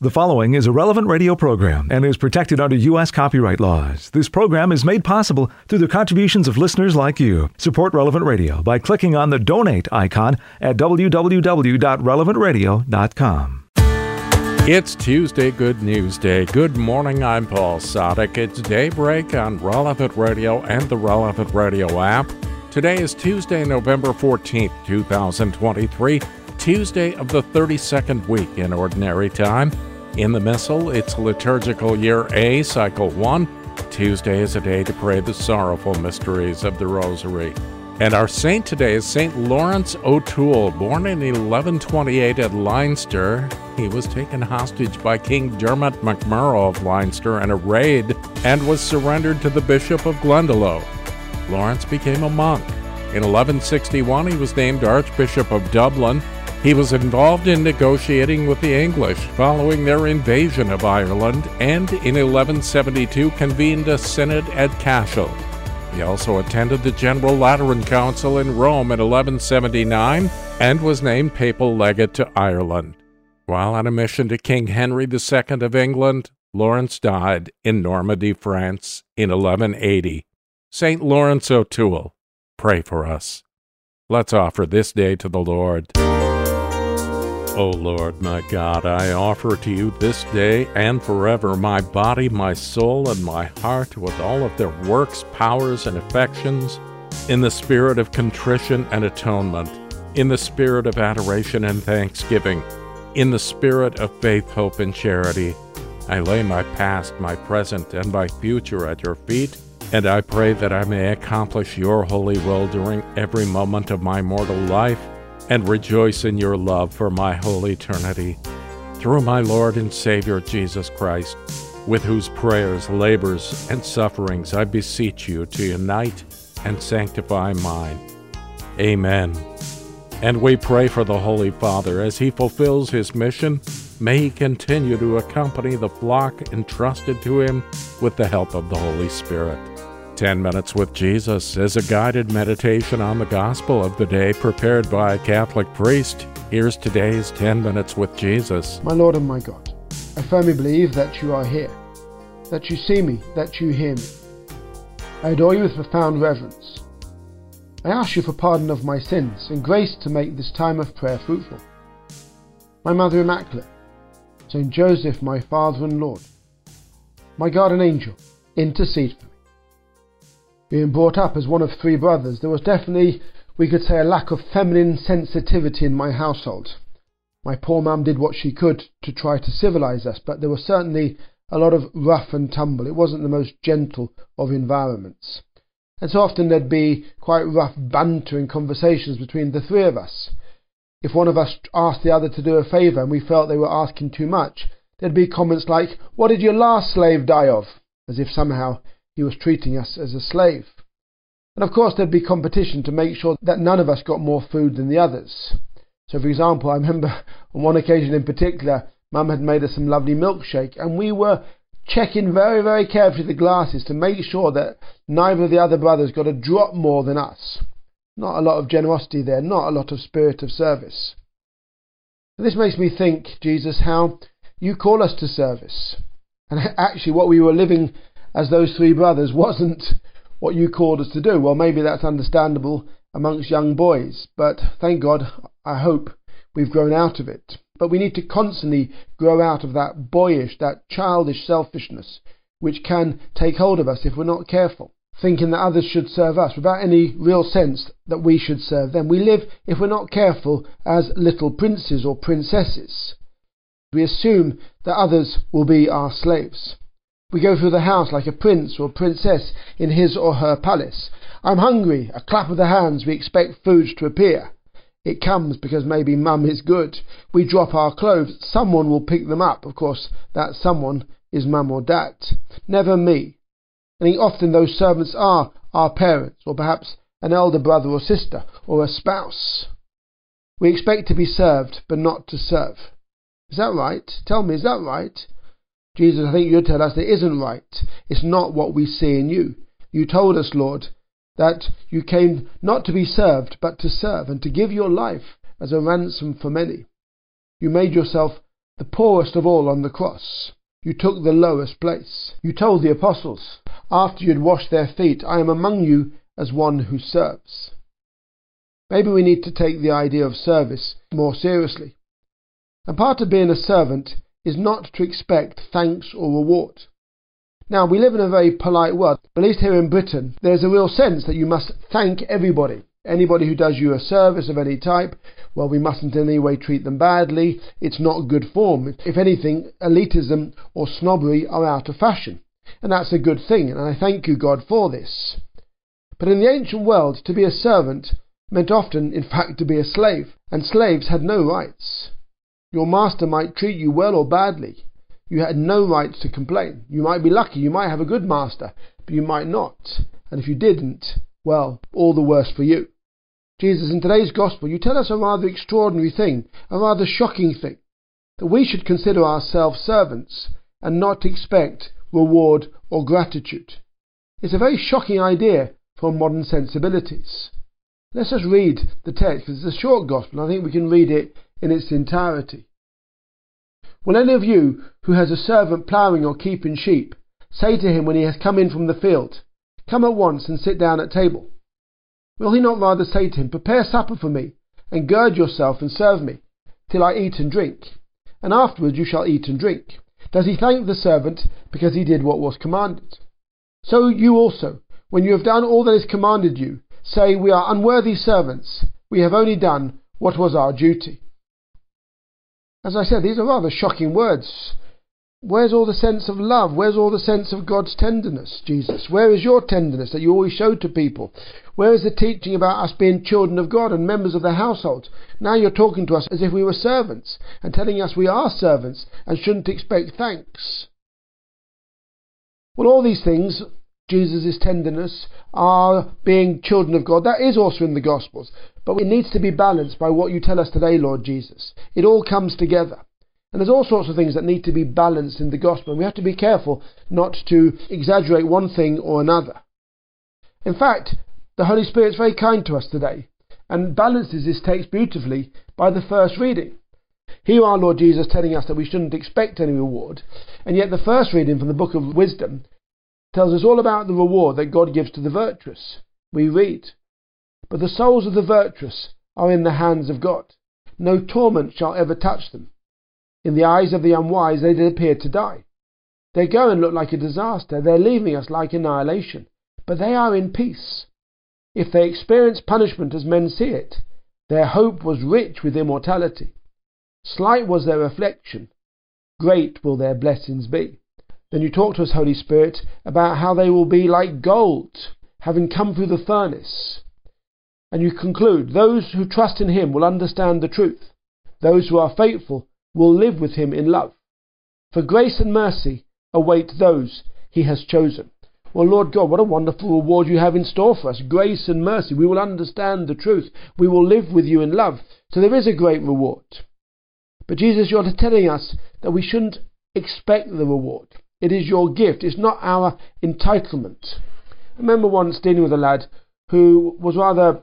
The following is a relevant radio program and is protected under U.S. copyright laws. This program is made possible through the contributions of listeners like you. Support Relevant Radio by clicking on the donate icon at www.relevantradio.com. It's Tuesday Good News Day. Good morning, I'm Paul Sadek. It's daybreak on Relevant Radio and the Relevant Radio app. Today is Tuesday, November 14th, 2023, Tuesday of the 32nd week in Ordinary Time. In the Missal, it's liturgical year A, cycle 1. Tuesday is a day to pray the sorrowful mysteries of the Rosary. And our saint today is St. Lawrence O'Toole, born in 1128 at Leinster. He was taken hostage by King Dermot MacMurrough of Leinster in a raid and was surrendered to the Bishop of Glendalough. Lawrence became a monk. In 1161, he was named Archbishop of Dublin he was involved in negotiating with the English following their invasion of Ireland and in 1172 convened a synod at Cashel. He also attended the General Lateran Council in Rome in 1179 and was named papal legate to Ireland. While on a mission to King Henry II of England, Lawrence died in Normandy, France in 1180. St. Lawrence O'Toole, pray for us. Let's offer this day to the Lord. O Lord my God, I offer to you this day and forever my body, my soul, and my heart with all of their works, powers, and affections, in the spirit of contrition and atonement, in the spirit of adoration and thanksgiving, in the spirit of faith, hope, and charity. I lay my past, my present, and my future at your feet, and I pray that I may accomplish your holy will during every moment of my mortal life and rejoice in your love for my whole eternity. Through my Lord and Savior Jesus Christ, with whose prayers, labors, and sufferings I beseech you to unite and sanctify mine. Amen. And we pray for the Holy Father as he fulfills his mission. May he continue to accompany the flock entrusted to him with the help of the Holy Spirit. 10 Minutes with Jesus is a guided meditation on the gospel of the day prepared by a Catholic priest. Here's today's 10 Minutes with Jesus. My Lord and my God, I firmly believe that you are here, that you see me, that you hear me. I adore you with profound reverence. I ask you for pardon of my sins and grace to make this time of prayer fruitful. My Mother Immaculate, Saint Joseph, my Father and Lord, my guardian angel, intercede for me being brought up as one of three brothers, there was definitely, we could say, a lack of feminine sensitivity in my household. My poor mum did what she could to try to civilize us, but there was certainly a lot of rough and tumble. It wasn't the most gentle of environments. And so often there'd be quite rough banter and conversations between the three of us. If one of us asked the other to do a favour and we felt they were asking too much, there'd be comments like, What did your last slave die of? As if somehow he was treating us as a slave. And of course, there'd be competition to make sure that none of us got more food than the others. So, for example, I remember on one occasion in particular, Mum had made us some lovely milkshake, and we were checking very, very carefully the glasses to make sure that neither of the other brothers got a drop more than us. Not a lot of generosity there, not a lot of spirit of service. And this makes me think, Jesus, how you call us to service. And actually, what we were living as those three brothers wasn't what you called us to do. Well, maybe that's understandable amongst young boys, but thank God, I hope we've grown out of it. But we need to constantly grow out of that boyish, that childish selfishness, which can take hold of us if we're not careful, thinking that others should serve us without any real sense that we should serve them. We live, if we're not careful, as little princes or princesses. We assume that others will be our slaves. We go through the house like a prince or princess in his or her palace. I'm hungry. A clap of the hands, we expect food to appear. It comes because maybe mum is good. We drop our clothes. Someone will pick them up. Of course, that someone is mum or dad. Never me. And often those servants are our parents, or perhaps an elder brother or sister, or a spouse. We expect to be served, but not to serve. Is that right? Tell me, is that right? Jesus, I think you'd tell us it isn't right. It's not what we see in you. You told us, Lord, that you came not to be served, but to serve, and to give your life as a ransom for many. You made yourself the poorest of all on the cross. You took the lowest place. You told the apostles, after you had washed their feet, I am among you as one who serves. Maybe we need to take the idea of service more seriously. And part of being a servant is not to expect thanks or reward. Now, we live in a very polite world, but at least here in Britain, there's a real sense that you must thank everybody. Anybody who does you a service of any type, well, we mustn't in any way treat them badly. It's not good form. If anything, elitism or snobbery are out of fashion. And that's a good thing, and I thank you, God, for this. But in the ancient world, to be a servant meant often, in fact, to be a slave, and slaves had no rights. Your master might treat you well or badly. You had no right to complain. You might be lucky, you might have a good master, but you might not. And if you didn't, well, all the worse for you. Jesus, in today's gospel, you tell us a rather extraordinary thing, a rather shocking thing, that we should consider ourselves servants and not expect reward or gratitude. It's a very shocking idea for modern sensibilities. Let's just read the text, because it's a short gospel, I think we can read it in its entirety. Will any of you who has a servant ploughing or keeping sheep say to him when he has come in from the field, Come at once and sit down at table? Will he not rather say to him, Prepare supper for me, and gird yourself and serve me, till I eat and drink, and afterwards you shall eat and drink? Does he thank the servant because he did what was commanded? So you also, when you have done all that is commanded you, say, We are unworthy servants, we have only done what was our duty. As I said, these are rather shocking words. Where's all the sense of love? Where's all the sense of God's tenderness, Jesus? Where is your tenderness that you always show to people? Where is the teaching about us being children of God and members of the household? Now you're talking to us as if we were servants and telling us we are servants and shouldn't expect thanks. Well, all these things Jesus' tenderness, our being children of God. That is also in the Gospels. But it needs to be balanced by what you tell us today, Lord Jesus. It all comes together. And there's all sorts of things that need to be balanced in the Gospel. And we have to be careful not to exaggerate one thing or another. In fact, the Holy Spirit is very kind to us today and balances this text beautifully by the first reading. Here our Lord Jesus telling us that we shouldn't expect any reward, and yet the first reading from the book of wisdom tells us all about the reward that God gives to the virtuous. We read, But the souls of the virtuous are in the hands of God. No torment shall ever touch them. In the eyes of the unwise they did appear to die. They go and look like a disaster. They're leaving us like annihilation. But they are in peace. If they experience punishment as men see it, their hope was rich with immortality. Slight was their affliction. Great will their blessings be. Then you talk to us, Holy Spirit, about how they will be like gold, having come through the furnace. And you conclude, those who trust in Him will understand the truth. Those who are faithful will live with Him in love. For grace and mercy await those He has chosen. Well, Lord God, what a wonderful reward you have in store for us. Grace and mercy. We will understand the truth. We will live with you in love. So there is a great reward. But Jesus, you're telling us that we shouldn't expect the reward. It is your gift. It's not our entitlement. I remember once dealing with a lad who was rather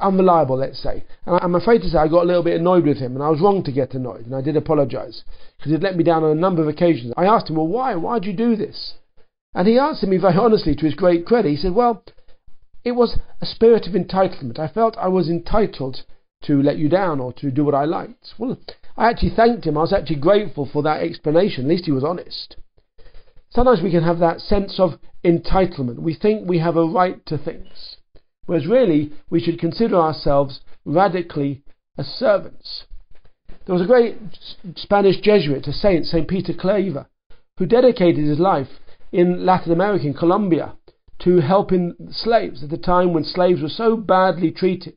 unreliable, let's say. And I'm afraid to say I got a little bit annoyed with him, and I was wrong to get annoyed, and I did apologise because he'd let me down on a number of occasions. I asked him, Well, why? Why'd you do this? And he answered me very honestly to his great credit. He said, Well, it was a spirit of entitlement. I felt I was entitled to let you down or to do what I liked. Well, I actually thanked him. I was actually grateful for that explanation. At least he was honest. Sometimes we can have that sense of entitlement. We think we have a right to things, whereas really we should consider ourselves radically as servants. There was a great Spanish Jesuit, a saint, St. Peter Claver, who dedicated his life in Latin America, in Colombia, to helping slaves at a time when slaves were so badly treated.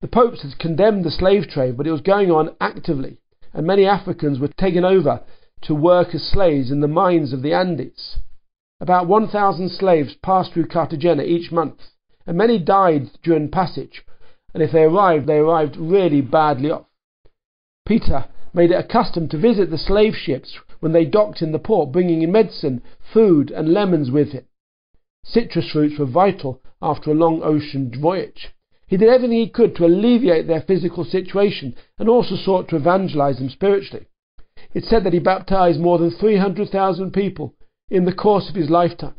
The popes had condemned the slave trade, but it was going on actively, and many Africans were taken over to work as slaves in the mines of the Andes. About 1,000 slaves passed through Cartagena each month, and many died during passage, and if they arrived, they arrived really badly off. Peter made it a custom to visit the slave ships when they docked in the port, bringing in medicine, food, and lemons with him. Citrus fruits were vital after a long ocean voyage. He did everything he could to alleviate their physical situation and also sought to evangelize them spiritually. It's said that he baptized more than 300,000 people in the course of his lifetime.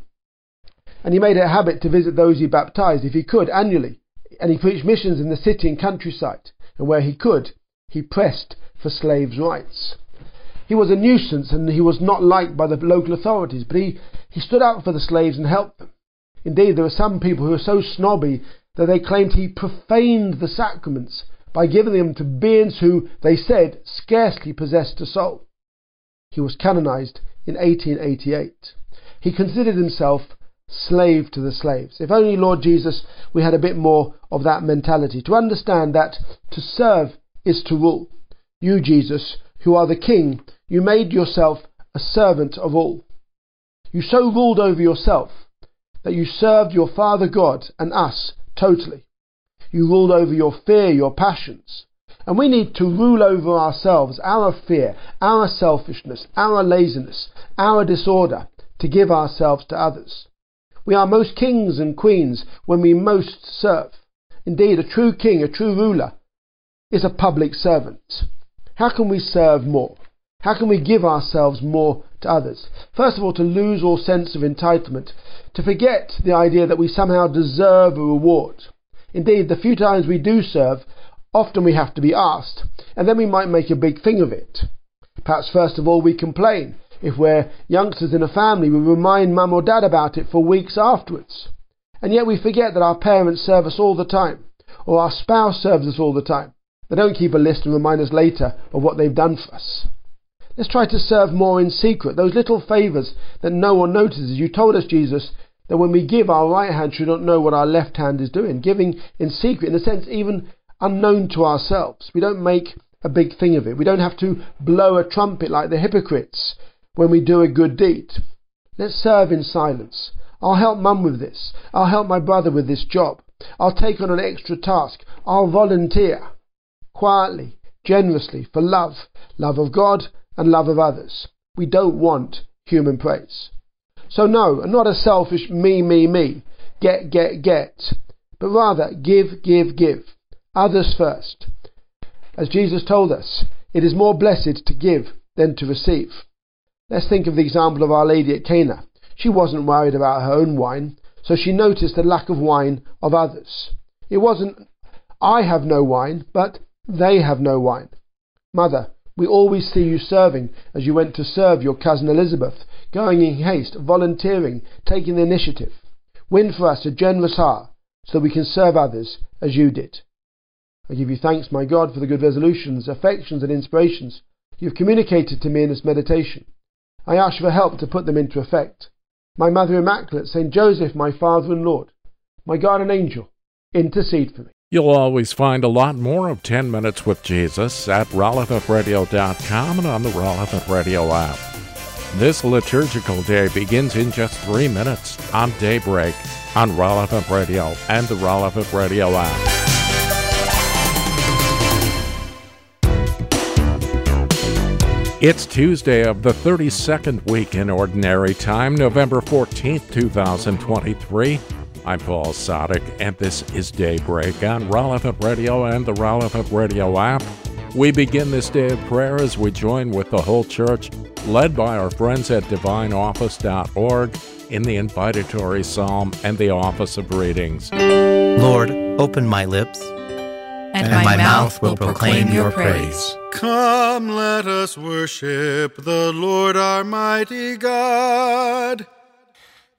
And he made it a habit to visit those he baptized, if he could, annually. And he preached missions in the city and countryside. And where he could, he pressed for slaves' rights. He was a nuisance and he was not liked by the local authorities, but he, he stood out for the slaves and helped them. Indeed, there were some people who were so snobby that they claimed he profaned the sacraments by giving them to beings who, they said, scarcely possessed a soul. He was canonized in 1888. He considered himself slave to the slaves. If only, Lord Jesus, we had a bit more of that mentality, to understand that to serve is to rule. You, Jesus, who are the King, you made yourself a servant of all. You so ruled over yourself that you served your Father God and us totally. You ruled over your fear, your passions. And we need to rule over ourselves, our fear, our selfishness, our laziness, our disorder, to give ourselves to others. We are most kings and queens when we most serve. Indeed, a true king, a true ruler, is a public servant. How can we serve more? How can we give ourselves more to others? First of all, to lose all sense of entitlement, to forget the idea that we somehow deserve a reward. Indeed, the few times we do serve, often we have to be asked, and then we might make a big thing of it. Perhaps first of all we complain. If we're youngsters in a family, we remind mum or dad about it for weeks afterwards. And yet we forget that our parents serve us all the time, or our spouse serves us all the time. They don't keep a list and remind us later of what they've done for us. Let's try to serve more in secret, those little favours that no one notices. You told us, Jesus, that when we give, our right hand should not know what our left hand is doing. Giving in secret, in a sense, even unknown to ourselves. We don't make a big thing of it. We don't have to blow a trumpet like the hypocrites when we do a good deed. Let's serve in silence. I'll help mum with this. I'll help my brother with this job. I'll take on an extra task. I'll volunteer. Quietly, generously, for love, love of God and love of others. We don't want human praise. So, no, not a selfish me, me, me, get, get, get, but rather give, give, give. Others first. As Jesus told us, it is more blessed to give than to receive. Let's think of the example of Our Lady at Cana. She wasn't worried about her own wine, so she noticed the lack of wine of others. It wasn't, I have no wine, but they have no wine. Mother, we always see you serving as you went to serve your cousin Elizabeth, going in haste, volunteering, taking the initiative. Win for us a generous heart so we can serve others as you did. I give you thanks, my God, for the good resolutions, affections, and inspirations you have communicated to me in this meditation. I ask for help to put them into effect. My Mother Immaculate, Saint Joseph, my Father and Lord, my guardian angel, intercede for me. You'll always find a lot more of 10 Minutes with Jesus at relevantradio.com and on the Relevant Radio app. This liturgical day begins in just three minutes on Daybreak on Relevant Radio and the Relevant Radio app. It's Tuesday of the 32nd week in Ordinary Time, November 14th, 2023. I'm Paul Sadek, and this is Daybreak on Relevant Radio and the Relevant Radio app. We begin this day of prayer as we join with the whole church, led by our friends at divineoffice.org, in the invitatory psalm and the office of readings. Lord, open my lips, and, and my, my, mouth will proclaim your praise. Come, let us worship the Lord our mighty God.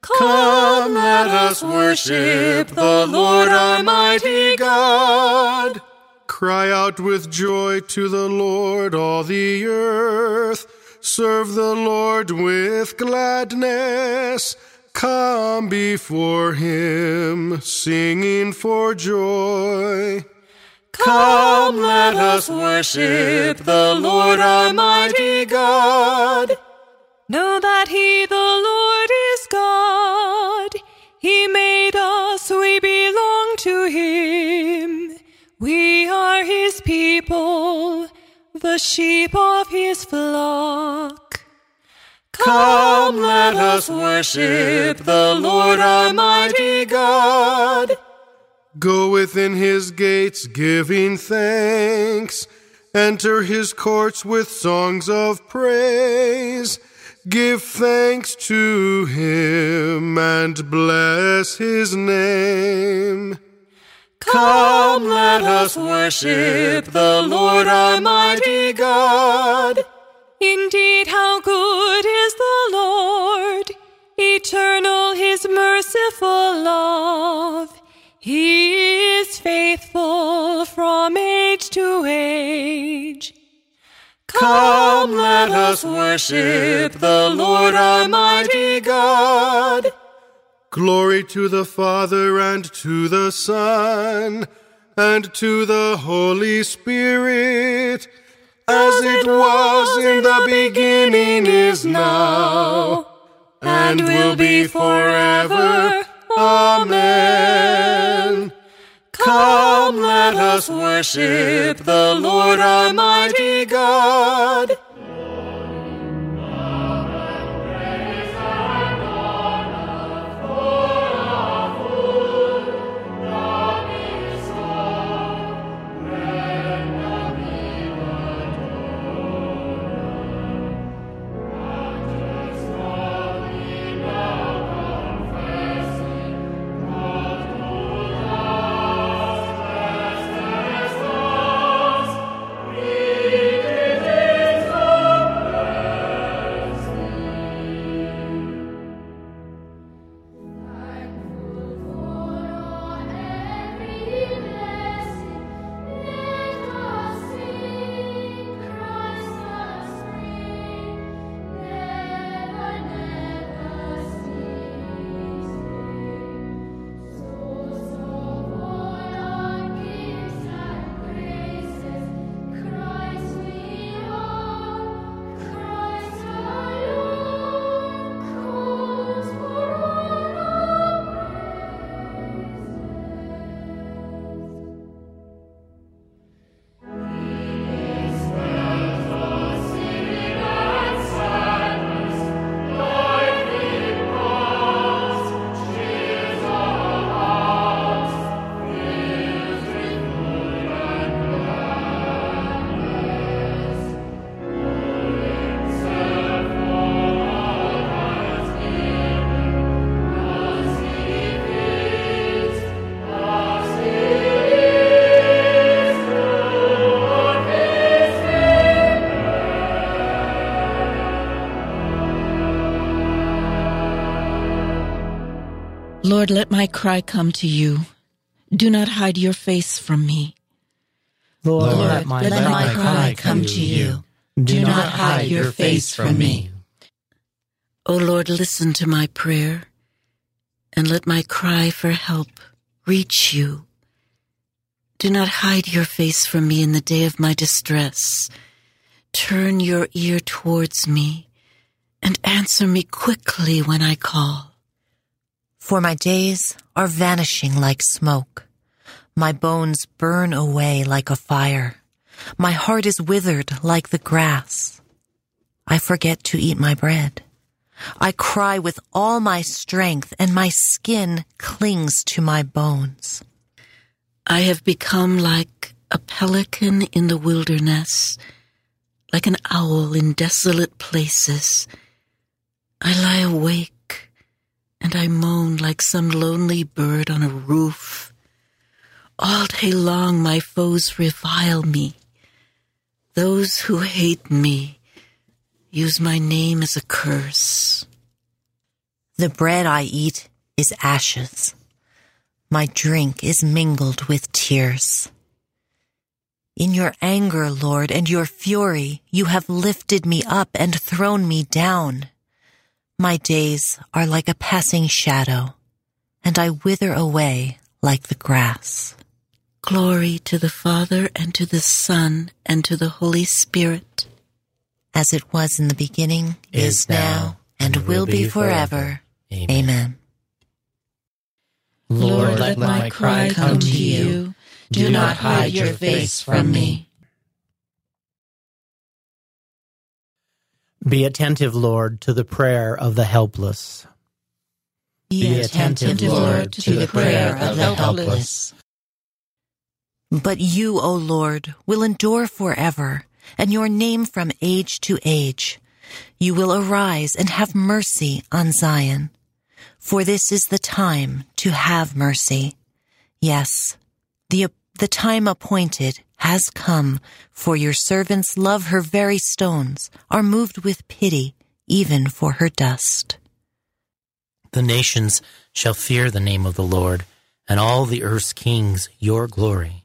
Come, let us worship the Lord our mighty God. Cry out with joy to the Lord, all the earth. Serve the Lord with gladness. Come before him, singing for joy. Come, let us worship the Lord our mighty God. Know that He, the Lord, is God. He made us, we belong to Him. We are His people, the sheep of His flock. Come, let us worship the Lord our mighty God. Go within His gates, giving thanks enter his courts with songs of praise. Give thanks to him and bless his name. Come, let us worship the Lord our mighty God. Indeed, how good is the Lord! Eternal his merciful love. He is faithful from age to age. Come, let us worship the Lord our mighty God. Glory to the Father and to the Son and to the Holy Spirit, as it was in the beginning, is now, and will be forever. Amen. Come, let us worship the Lord our mighty God. Lord, let my cry come to you. Do not hide your face from me. Lord, Lord, let my, let let my my cry come to you. Do not hide your face from me. O Lord, listen to my prayer, and let my cry for help reach you. Do not hide your face from me in the day of my distress. Turn your ear towards me, and answer me quickly when I call. For my days are vanishing like smoke. My bones burn away like a fire. My heart is withered like the grass. I forget to eat my bread. I cry with all my strength, and my skin clings to my bones. I have become like a pelican in the wilderness, like an owl in desolate places. I lie awake and I moan like some lonely bird on a roof. All day long my foes revile me. Those who hate me use my name as a curse. The bread I eat is ashes. My drink is mingled with tears. In your anger, Lord, and your fury, you have lifted me up and thrown me down. My days are like a passing shadow, and I wither away like the grass. Glory to the Father, and to the Son, and to the Holy Spirit. As it was in the beginning, is now, and will be forever. Amen. Lord, let my cry come to you. Do not hide your face from me. Be attentive, Lord, to the prayer of the helpless. Be attentive, Lord, to the prayer of the helpless. But you, O Lord, will endure forever, and your name from age to age. You will arise and have mercy on Zion. For this is the time to have mercy. Yes, the, the time appointed has come, for your servants love her very stones, are moved with pity, even for her dust. The nations shall fear the name of the Lord, and all the earth's kings your glory,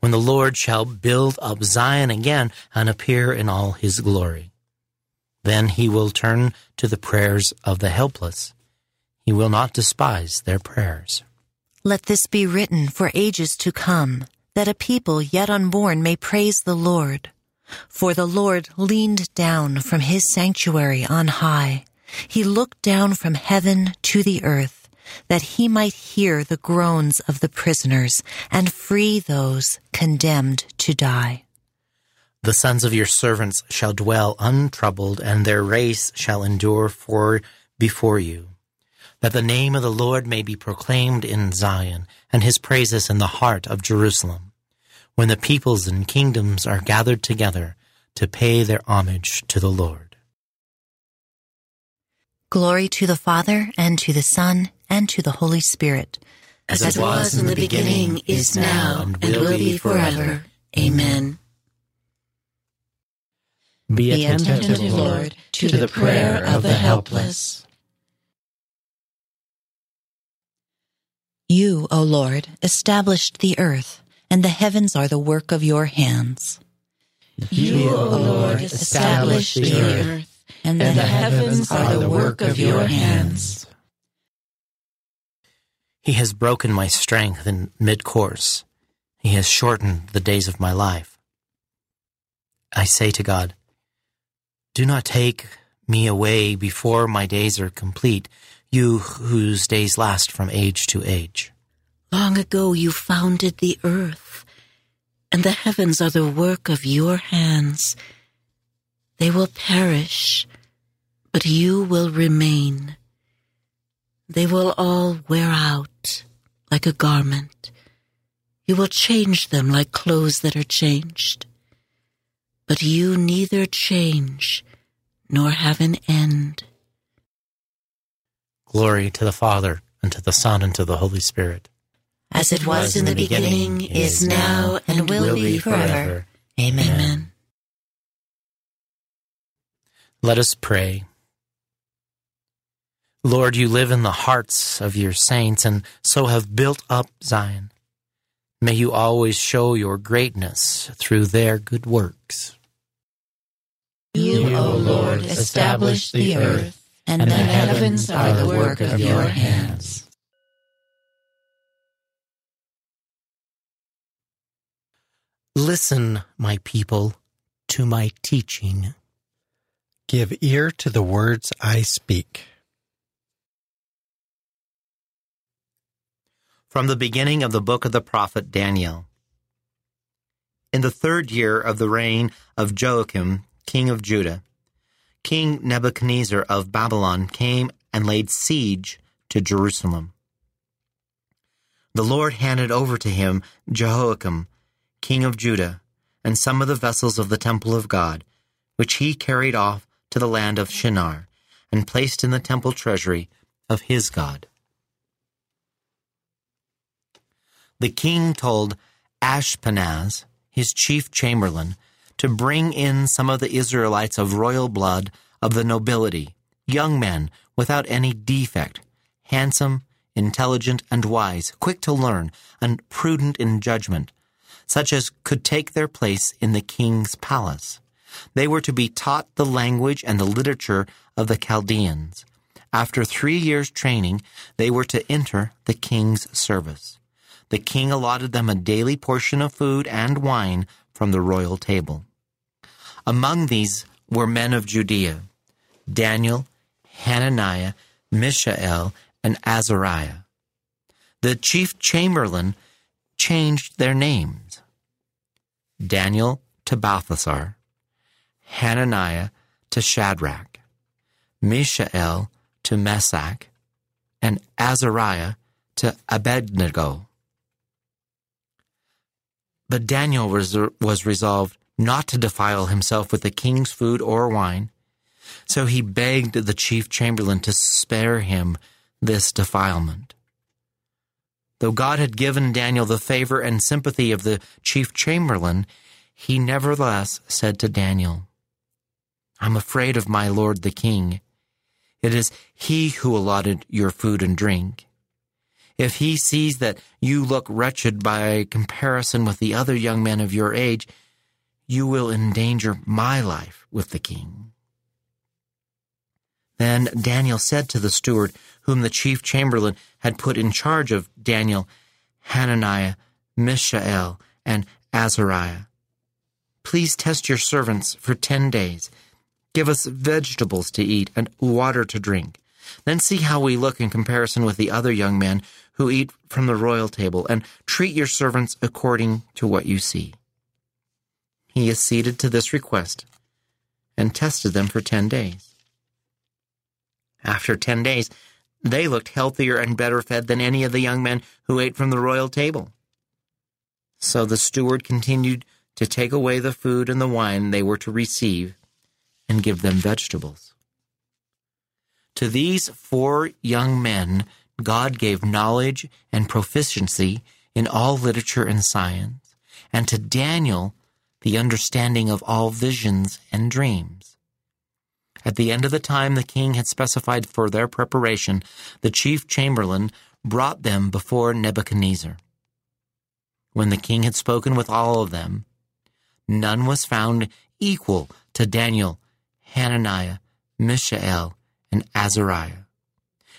when the Lord shall build up Zion again and appear in all his glory. Then he will turn to the prayers of the helpless. He will not despise their prayers. Let this be written for ages to come, that a people yet unborn may praise the Lord. For the Lord leaned down from his sanctuary on high. He looked down from heaven to the earth, that he might hear the groans of the prisoners and free those condemned to die. The sons of your servants shall dwell untroubled, and their race shall endure for before you. That the name of the Lord may be proclaimed in Zion, and his praises in the heart of Jerusalem, when the peoples and kingdoms are gathered together to pay their homage to the Lord. Glory to the Father, and to the Son, and to the Holy Spirit, as, as it was in the beginning, is now, and will be forever. Amen. Be Be attentive, Lord, to the prayer of the helpless. You, O Lord, established the earth, and the heavens are the work of your hands. You, O Lord, established the earth, and the heavens are the work of your hands. He has broken my strength in mid course. He has shortened the days of my life. I say to God, Do not take me away before my days are complete, you whose days last from age to age. Long ago you founded the earth, and the heavens are the work of your hands. They will perish, but you will remain. They will all wear out like a garment. You will change them like clothes that are changed. But you neither change nor have an end. Glory to the Father, and to the Son, and to the Holy Spirit. As it was in the beginning, is now, and will be forever. Amen. Amen. Let us pray. Lord, you live in the hearts of your saints and so have built up Zion. May you always show your greatness through their good works. You, O Lord, established the earth, and the heavens are the work of your hands. Listen, my people, to my teaching. Give ear to the words I speak. From the beginning of the book of the prophet Daniel. In the third year of the reign of Jehoiakim, king of Judah, King Nebuchadnezzar of Babylon came and laid siege to Jerusalem. The Lord handed over to him Jehoiakim, king of Judah, and some of the vessels of the temple of God, which he carried off to the land of Shinar, and placed in the temple treasury of his God. The king told Ashpenaz, his chief chamberlain, to bring in some of the Israelites of royal blood of the nobility, young men without any defect, handsome, intelligent, and wise, quick to learn, and prudent in judgment, such as could take their place in the king's palace. They were to be taught the language and the literature of the Chaldeans. After three years' training, they were to enter the king's service. The king allotted them a daily portion of food and wine from the royal table. Among these were men of Judea Daniel, Hananiah, Mishael, and Azariah. The chief chamberlain changed their names Daniel to Belteshazzar, Hananiah to Shadrach, Mishael to Meshach, and Azariah to Abednego. But Daniel was, was resolved not to defile himself with the king's food or wine. So he begged the chief chamberlain to spare him this defilement. Though God had given Daniel the favor and sympathy of the chief chamberlain, he nevertheless said to Daniel, I'm afraid of my lord the king. It is he who allotted your food and drink. If he sees that you look wretched by comparison with the other young men of your age, you will endanger my life with the king. Then Daniel said to the steward, whom the chief chamberlain had put in charge of Daniel, Hananiah, Mishael, and Azariah, Please test your servants for ten days. Give us vegetables to eat and water to drink. Then see how we look in comparison with the other young men who eat from the royal table, and treat your servants according to what you see. He acceded to this request and tested them for ten days. After ten days, they looked healthier and better fed than any of the young men who ate from the royal table. So the steward continued to take away the food and the wine they were to receive and give them vegetables. To these four young men, God gave knowledge and proficiency in all literature and science, and to Daniel, the understanding of all visions and dreams. At the end of the time the king had specified for their preparation, the chief chamberlain brought them before Nebuchadnezzar. When the king had spoken with all of them, none was found equal to Daniel, Hananiah, Mishael, and Azariah.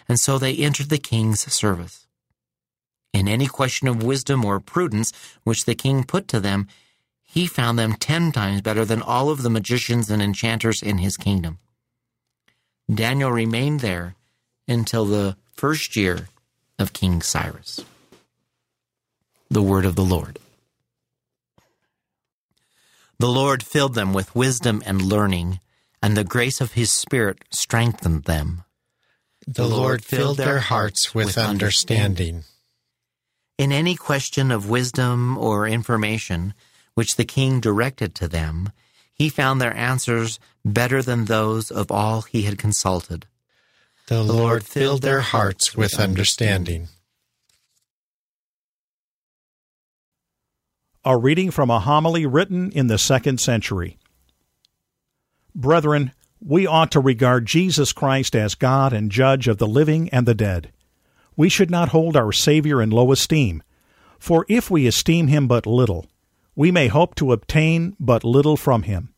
And so they entered the king's service. In any question of wisdom or prudence which the king put to them, he found them ten times better than all of the magicians and enchanters in his kingdom. Daniel remained there until the first year of King Cyrus. The word of the Lord. The Lord filled them with wisdom and learning, and the grace of his Spirit strengthened them. The Lord filled their hearts with understanding. In any question of wisdom or information which the king directed to them, he found their answers better than those of all he had consulted. The Lord filled their hearts with understanding. A reading from a homily written in the second century. Brethren, we ought to regard Jesus Christ as God and judge of the living and the dead. We should not hold our Savior in low esteem, for if we esteem him but little, we may hope to obtain but little from him.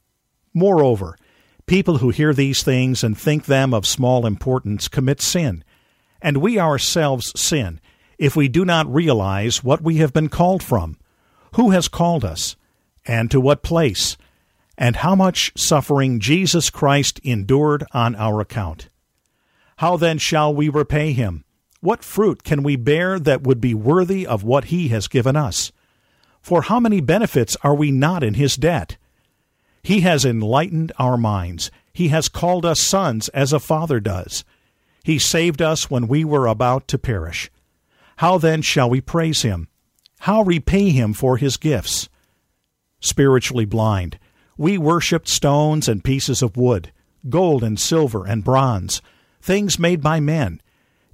Moreover, people who hear these things and think them of small importance commit sin, and we ourselves sin if we do not realize what we have been called from who has called us, and to what place, and how much suffering Jesus Christ endured on our account. How then shall we repay him? What fruit can we bear that would be worthy of what he has given us? For how many benefits are we not in his debt? He has enlightened our minds. He has called us sons as a father does. He saved us when we were about to perish. How then shall we praise him? How repay him for his gifts? Spiritually blind, we worshipped stones and pieces of wood, gold and silver and bronze, things made by men,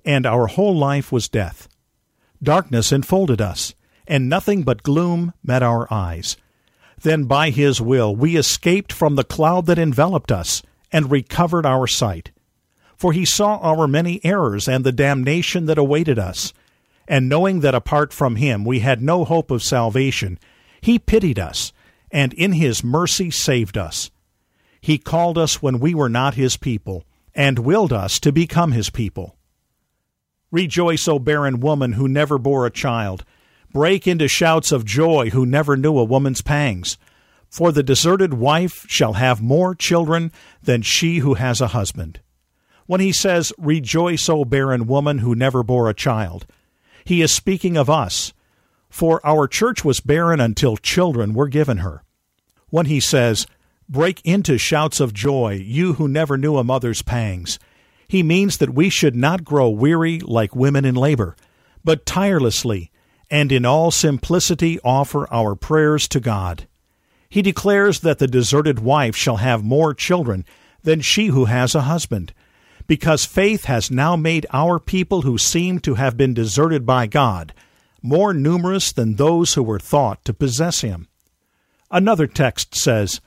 and our whole life was death. Darkness enfolded us, and nothing but gloom met our eyes. Then by his will we escaped from the cloud that enveloped us, and recovered our sight. For he saw our many errors and the damnation that awaited us and knowing that apart from him we had no hope of salvation, he pitied us, and in his mercy saved us. He called us when we were not his people, and willed us to become his people. Rejoice, O barren woman who never bore a child. Break into shouts of joy who never knew a woman's pangs. For the deserted wife shall have more children than she who has a husband. When he says, Rejoice, O barren woman who never bore a child, he is speaking of us. For our church was barren until children were given her. When he says, Break into shouts of joy, you who never knew a mother's pangs, he means that we should not grow weary like women in labor, but tirelessly and in all simplicity offer our prayers to God. He declares that the deserted wife shall have more children than she who has a husband, because faith has now made our people who seem to have been deserted by God more numerous than those who were thought to possess him. Another text says,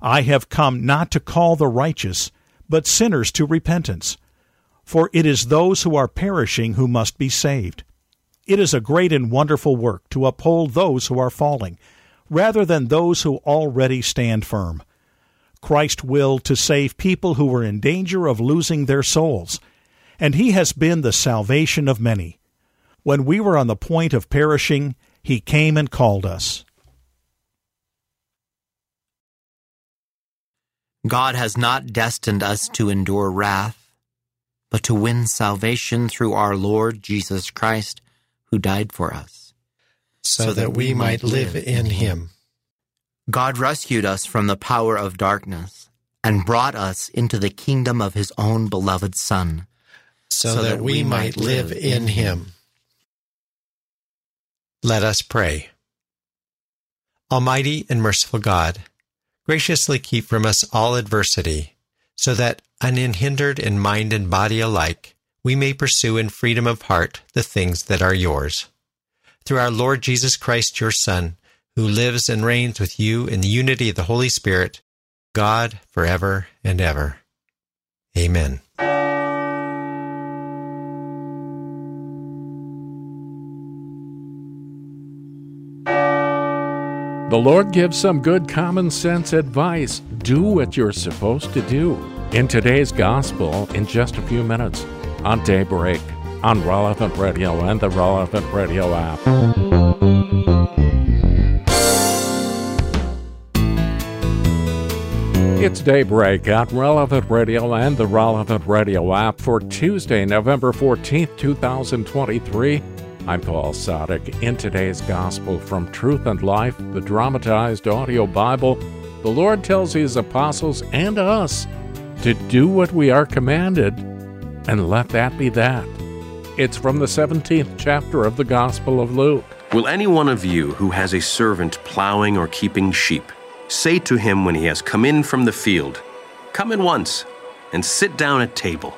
I have come not to call the righteous, but sinners to repentance. For it is those who are perishing who must be saved. It is a great and wonderful work to uphold those who are falling, rather than those who already stand firm. Christ willed to save people who were in danger of losing their souls, and he has been the salvation of many. When we were on the point of perishing, he came and called us. God has not destined us to endure wrath, but to win salvation through our Lord Jesus Christ, who died for us, so, so that we might live in him. God rescued us from the power of darkness and brought us into the kingdom of his own beloved Son, so, so that, that, we might live in him. Let us pray. Almighty and merciful God, graciously keep from us all adversity, so that, unhindered in mind and body alike, we may pursue in freedom of heart the things that are yours. Through our Lord Jesus Christ, your Son, who lives and reigns with you in the unity of the Holy Spirit, God, forever and ever. Amen. The Lord gives some good common sense advice. Do what you're supposed to do. In today's gospel, in just a few minutes, on Daybreak, on Relevant Radio and the Relevant Radio app. It's Daybreak at Relevant Radio and the Relevant Radio app for Tuesday, November 14th, 2023. I'm Paul Sadek. In today's Gospel from Truth and Life, the dramatized audio Bible, the Lord tells His apostles and us to do what we are commanded and let that be that. It's from the 17th chapter of the Gospel of Luke. Will any one of you who has a servant plowing or keeping sheep say to him when he has come in from the field, Come in once and sit down at table?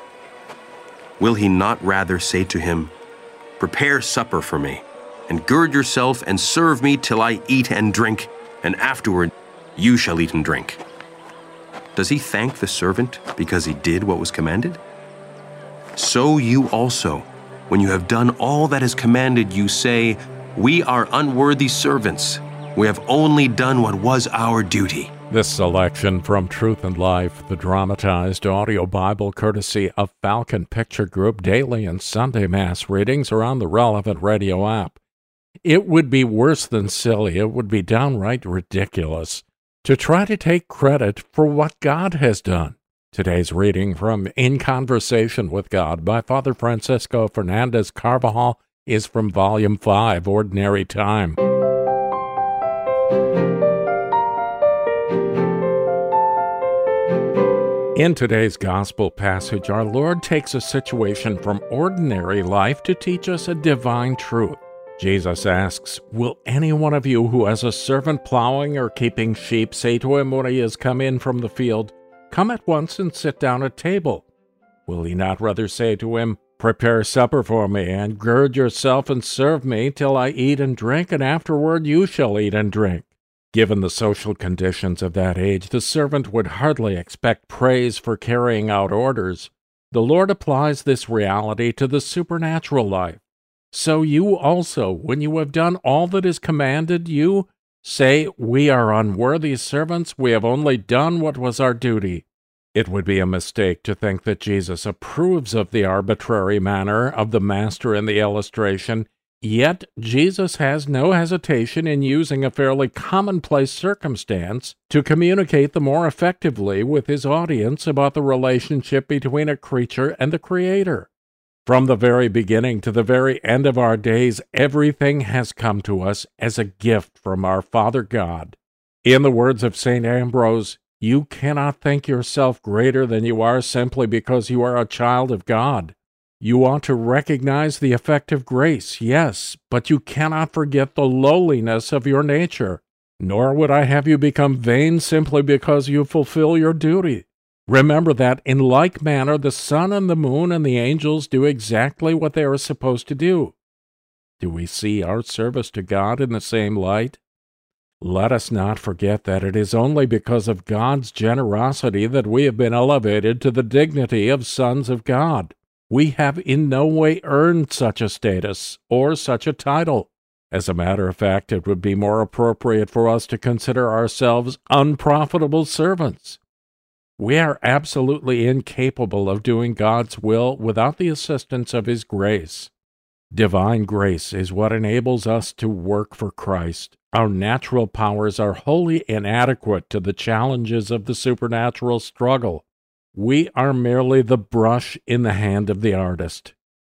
Will he not rather say to him, Prepare supper for me, and gird yourself and serve me till I eat and drink, and afterward you shall eat and drink? Does he thank the servant because he did what was commanded? So you also, when you have done all that is commanded, you say, We are unworthy servants. We have only done what was our duty. This selection from Truth and Life, the dramatized audio Bible courtesy of Falcon Picture Group daily and Sunday Mass readings are on the relevant radio app. It would be worse than silly, it would be downright ridiculous to try to take credit for what God has done. Today's reading from In Conversation with God by Father Francisco Fernandez Carvajal is from Volume 5, Ordinary Time. In today's gospel passage, our Lord takes a situation from ordinary life to teach us a divine truth. Jesus asks, Will any one of you who has a servant plowing or keeping sheep say to him when he has come in from the field, Come at once and sit down at table? Will he not rather say to him, Prepare supper for me, and gird yourself and serve me till I eat and drink, and afterward you shall eat and drink? Given the social conditions of that age, the servant would hardly expect praise for carrying out orders. The Lord applies this reality to the supernatural life. So you also, when you have done all that is commanded you, say, We are unworthy servants, we have only done what was our duty. It would be a mistake to think that Jesus approves of the arbitrary manner of the master in the illustration, yet Jesus has no hesitation in using a fairly commonplace circumstance to communicate the more effectively with his audience about the relationship between a creature and the Creator. From the very beginning to the very end of our days, everything has come to us as a gift from our Father God. In the words of St. Ambrose, you cannot think yourself greater than you are simply because you are a child of God. You ought to recognize the effect of grace, yes, but you cannot forget the lowliness of your nature. Nor would I have you become vain simply because you fulfill your duty. Remember that in like manner the sun and the moon and the angels do exactly what they are supposed to do. Do we see our service to God in the same light? Let us not forget that it is only because of God's generosity that we have been elevated to the dignity of sons of God. We have in no way earned such a status or such a title. As a matter of fact, it would be more appropriate for us to consider ourselves unprofitable servants. We are absolutely incapable of doing God's will without the assistance of His grace. Divine grace is what enables us to work for Christ. Our natural powers are wholly inadequate to the challenges of the supernatural struggle. We are merely the brush in the hand of the artist.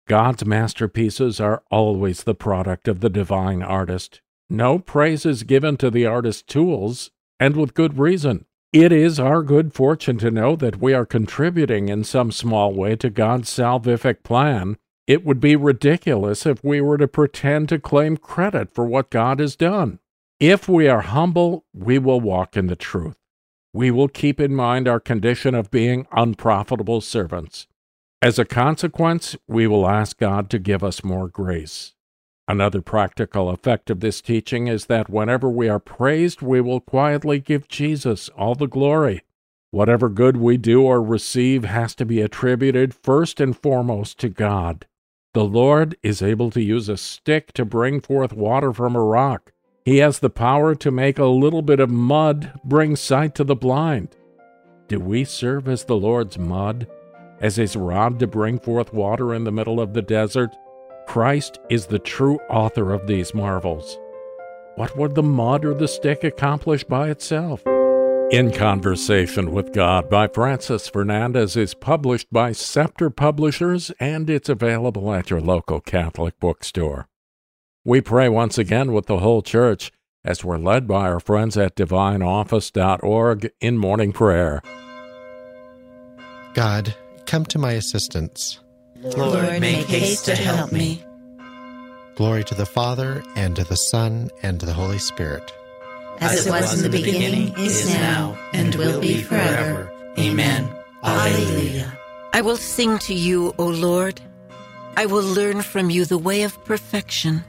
God's masterpieces are always the product of the divine artist. No praise is given to the artist's tools, and with good reason. It is our good fortune to know that we are contributing in some small way to God's salvific plan. It would be ridiculous if we were to pretend to claim credit for what God has done. If we are humble, we will walk in the truth we will keep in mind our condition of being unprofitable servants. As a consequence, we will ask God to give us more grace. Another practical effect of this teaching is that whenever we are praised, we will quietly give Jesus all the glory. Whatever good we do or receive has to be attributed first and foremost to God. The Lord is able to use a stick to bring forth water from a rock. He has the power to make a little bit of mud bring sight to the blind. Do we serve as the Lord's mud, as his rod to bring forth water in the middle of the desert? Christ is the true author of these marvels. What would the mud or the stick accomplish by itself? In Conversation with God by Francis Fernandez is published by Scepter Publishers and it's available at your local Catholic bookstore. We pray once again with the whole church as we're led by our friends at divineoffice.org in morning prayer. God, come to my assistance. Lord, make haste to help me. Glory to the Father, and to the Son, and to the Holy Spirit. As it was in the beginning, is now, and will be forever. Amen. Alleluia. I will sing to you, O Lord. I will learn from you the way of perfection.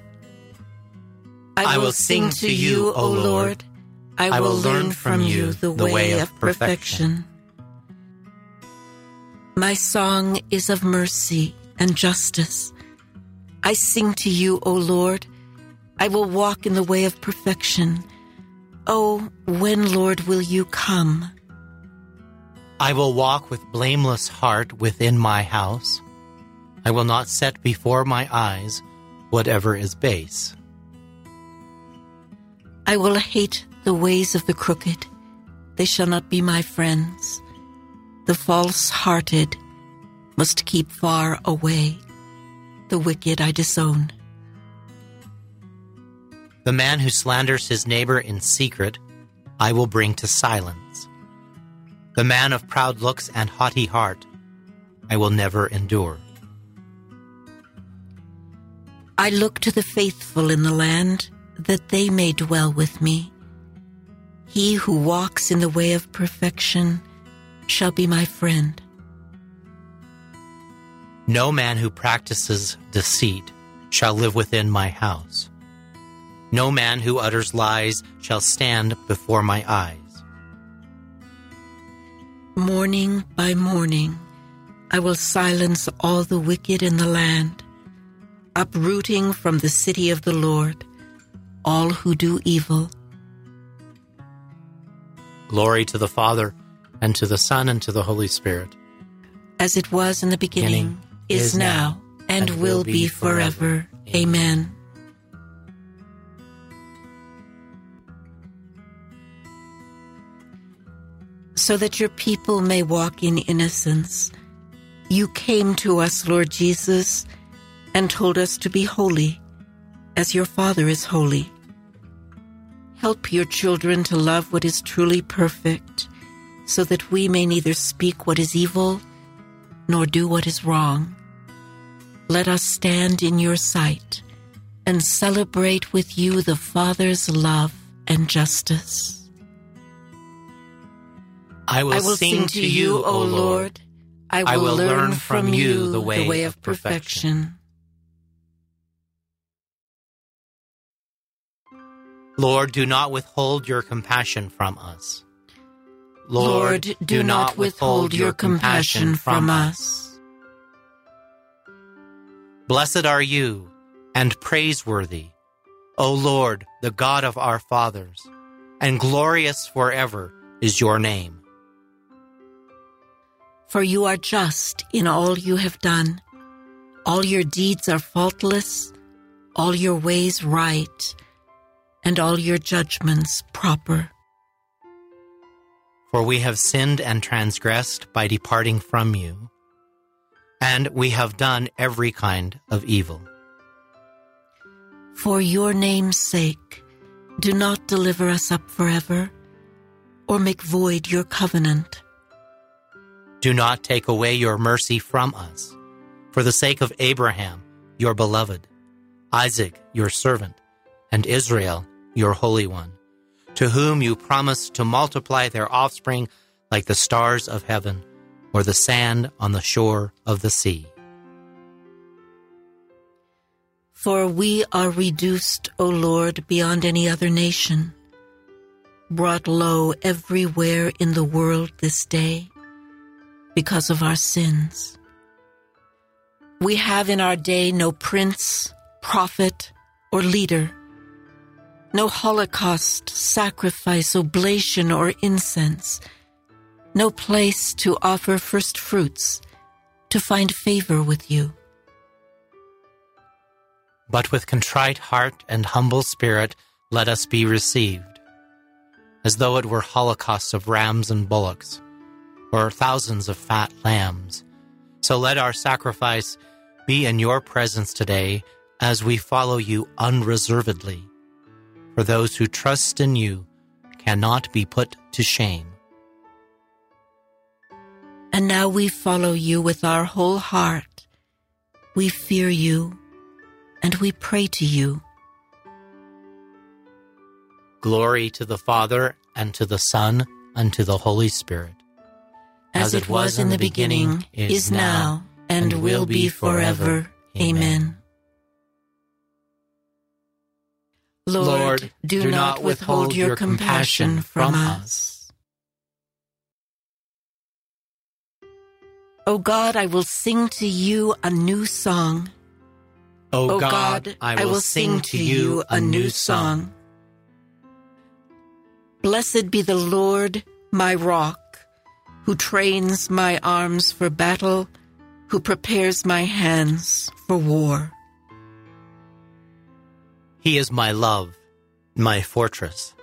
I will sing to you, O Lord. I will learn from you the way of perfection. My song is of mercy and justice. I sing to you, O Lord. I will walk in the way of perfection. Oh, when, Lord, will you come? I will walk with blameless heart within my house. I will not set before my eyes whatever is base. I will hate the ways of the crooked. They shall not be my friends. The false hearted must keep far away. The wicked I disown. The man who slanders his neighbor in secret, I will bring to silence. The man of proud looks and haughty heart, I will never endure. I look to the faithful in the land that they may dwell with me. He who walks in the way of perfection shall be my friend. No man who practices deceit shall live within my house. No man who utters lies shall stand before my eyes. Morning by morning, I will silence all the wicked in the land, uprooting from the city of the Lord all who do evil. Glory to the Father, and to the Son, and to the Holy Spirit. As it was in the beginning, beginning is, is, now, and, and will be forever. Amen. So that your people may walk in innocence, you came to us, Lord Jesus, and told us to be holy as your Father is holy. Help your children to love what is truly perfect, so that we may neither speak what is evil nor do what is wrong. let us stand in your sight and celebrate with you the Father's love and justice. I will, I will sing, to you, O Lord. I will, I will learn, learn from you you the way, of perfection. Lord, do not withhold your compassion from us. Lord, do not withhold your compassion from us. Blessed are you and praiseworthy, O Lord, the God of our fathers, and glorious forever is your name. For you are just in all you have done. All your deeds are faultless, all your ways right, and all your judgments proper. For we have sinned and transgressed by departing from you, and we have done every kind of evil. For your name's sake, do not deliver us up forever, or make void your covenant. Do not take away your mercy from us, for the sake of Abraham, your beloved, Isaac, your servant, and Israel, your Holy One, to whom you promised to multiply their offspring like the stars of heaven or the sand on the shore of the sea. For we are reduced, O Lord, beyond any other nation, brought low everywhere in the world this day because of our sins. We have in our day no prince, prophet, or leader, no holocaust, sacrifice, oblation, or incense, no place to offer first fruits, to find favor with you. But with contrite heart and humble spirit, let us be received, as though it were holocausts of rams and bullocks, or thousands of fat lambs. So let our sacrifice be in your presence today as we follow you unreservedly. For those who trust in you cannot be put to shame. And now we follow you with our whole heart. We fear you and we pray to you. Glory to the Father, and to the Son, and to the Holy Spirit. As, it was in the beginning, is now, and will be forever. Amen. Lord, do not withhold your compassion from us. O God, I will sing to you a new song. O O God, I will sing to you a new song. Blessed be the Lord, my rock, who trains my arms for battle, who prepares my hands for war. He is my love, my fortress.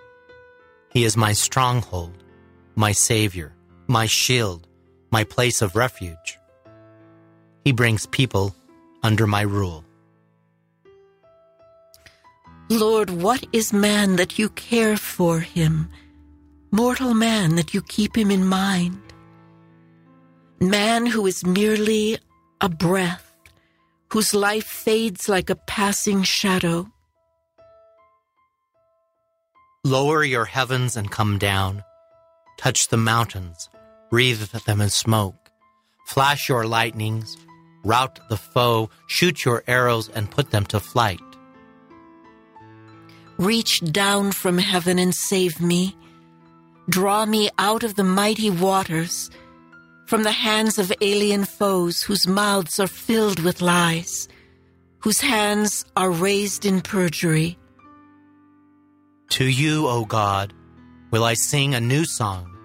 He is my stronghold, my Savior, my shield, my place of refuge. He brings people under my rule. Lord, what is man that you care for him? Mortal man that you keep him in mind? Man who is merely a breath, whose life fades like a passing shadow. Lower your heavens and come down. Touch the mountains, wreathe them in smoke. Flash your lightnings, rout the foe, shoot your arrows and put them to flight. Reach down from heaven and save me. Draw me out of the mighty waters, from the hands of alien foes whose mouths are filled with lies, whose hands are raised in perjury. To you, O God, will I sing a new song.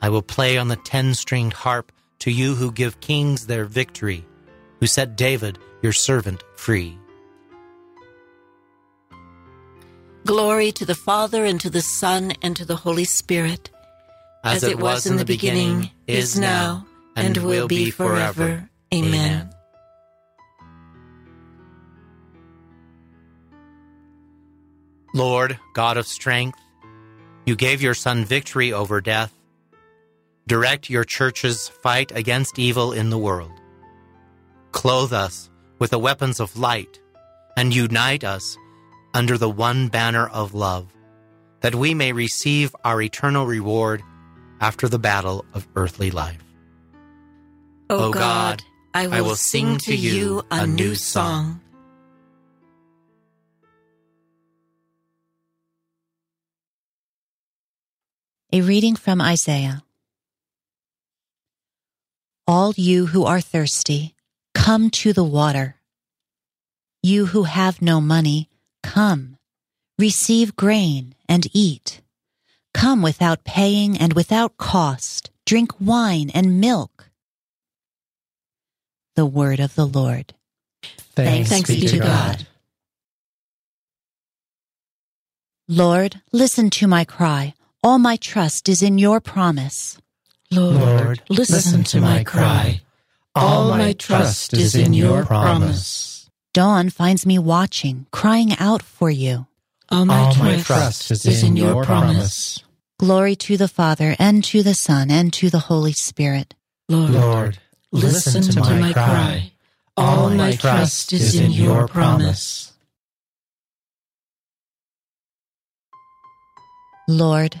I will play on the ten stringed harp to you who give kings their victory, who set David, your servant, free. Glory to the Father, and to the Son, and to the Holy Spirit, As, it was in the beginning, is now, and will be forever. Amen. Lord, God of strength, you gave your Son victory over death. Direct your church's fight against evil in the world. Clothe us with the weapons of light and unite us under the one banner of love, that we may receive our eternal reward after the battle of earthly life. O God, I will, I will sing to you a new song. A reading from Isaiah. All you who are thirsty, come to the water. You who have no money, come, receive grain and eat. Come without paying and without cost, drink wine and milk. The word of the Lord. Thanks, Thanks be to God. Lord, listen to my cry. All my trust is in your promise. Lord, listen to my cry. All my trust is in your promise. Dawn finds me watching, crying out for you. All my trust is in your promise. Glory to the Father, and to the Son, and to the Holy Spirit. Lord, listen to my cry. All my trust is in your promise. Lord,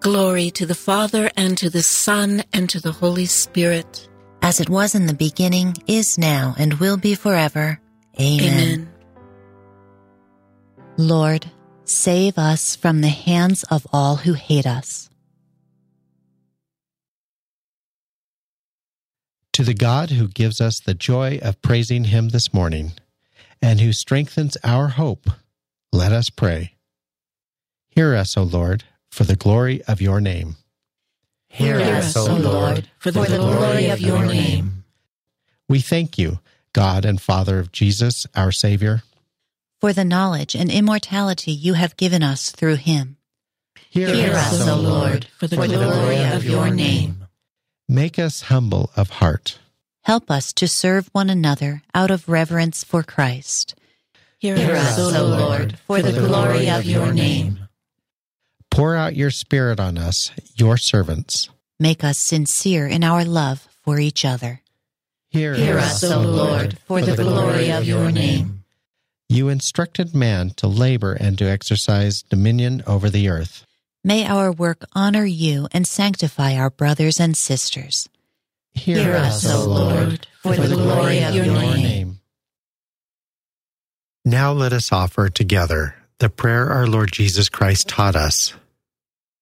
Glory to the Father, and to the Son, and to the Holy Spirit. As it was in the beginning, is now, and will be forever. Amen. Amen. Lord, save us from the hands of all who hate us. To the God who gives us the joy of praising him this morning and who strengthens our hope, let us pray. Hear us, O Lord, for the glory of your name. Hear us, O Lord, for the glory of your name. We thank you, God and Father of Jesus, our Savior. For the knowledge and immortality you have given us through him. Hear us, O Lord, for the glory of your name. Make us humble of heart. Help us to serve one another out of reverence for Christ. Hear us, O Lord, for the glory of your name. Pour out your Spirit on us, your servants. Make us sincere in our love for each other. Hear, Hear us, O Lord, for the glory of your name. You instructed man to labor and to exercise dominion over the earth. May our work honor you and sanctify our brothers and sisters. Hear us, O Lord, for the glory of your name. Now let us offer together the prayer our Lord Jesus Christ taught us.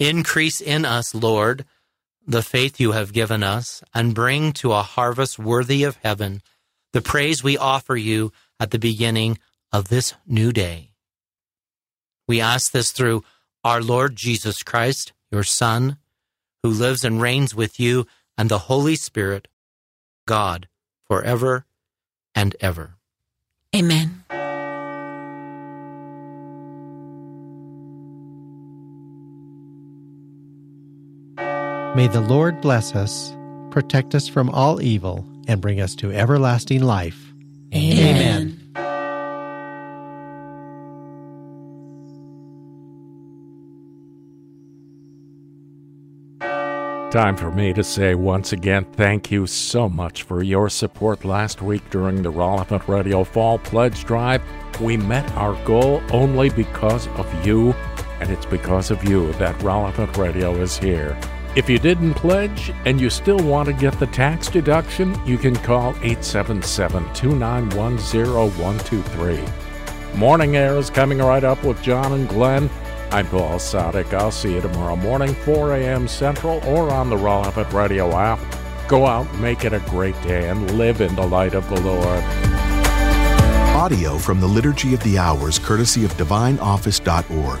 Increase in us, Lord, the faith you have given us, and bring to a harvest worthy of heaven the praise we offer you at the beginning of this new day. We ask this through our Lord Jesus Christ, your Son, who lives and reigns with you and the Holy Spirit, God, forever and ever. Amen. May the Lord bless us, protect us from all evil, and bring us to everlasting life. Amen. Time for me to say once again thank you so much for your support last week during the Relevant Radio Fall Pledge Drive. We met our goal only because of you, and it's because of you that Relevant Radio is here. If you didn't pledge and you still want to get the tax deduction, you can call 877 291 0123. Morning Air is coming right up with John and Glenn. I'm Paul Sadek. I'll see you tomorrow morning, 4 a.m. Central, or on the Relevant Radio app. Go out, make it a great day, and live in the light of the Lord. Audio from the Liturgy of the Hours, courtesy of DivineOffice.org.